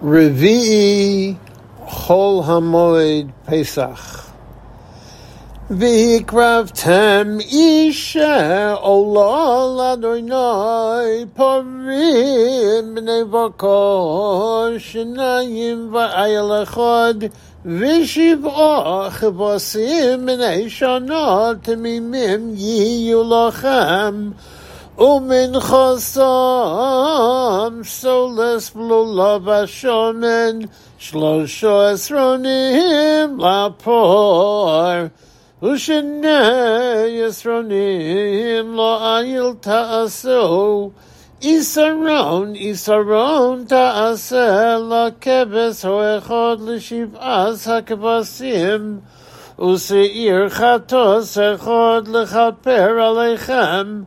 Revi'i Chol Hamoed Pesach. Vikravtem Isha Olol Adonai Parim Bnei Vakol Shenayim Va'ayel Echad V'shiv'ah Chavasim Bnei Shana Temimim Yiyu Umin chasam soles blula bashomen shlosho esronim lapor Ushene esronim lo ayil ta'aso Isaron, Isaron ta'aseh la kebes ho'echod l'shiv'as ha'kebasim Use'ir chatos echod l'chaper aleichem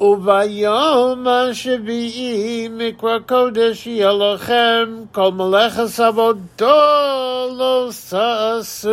וביום השביעי מקרא קודש יהיה לכם כל מלאכת עבודו לא ששו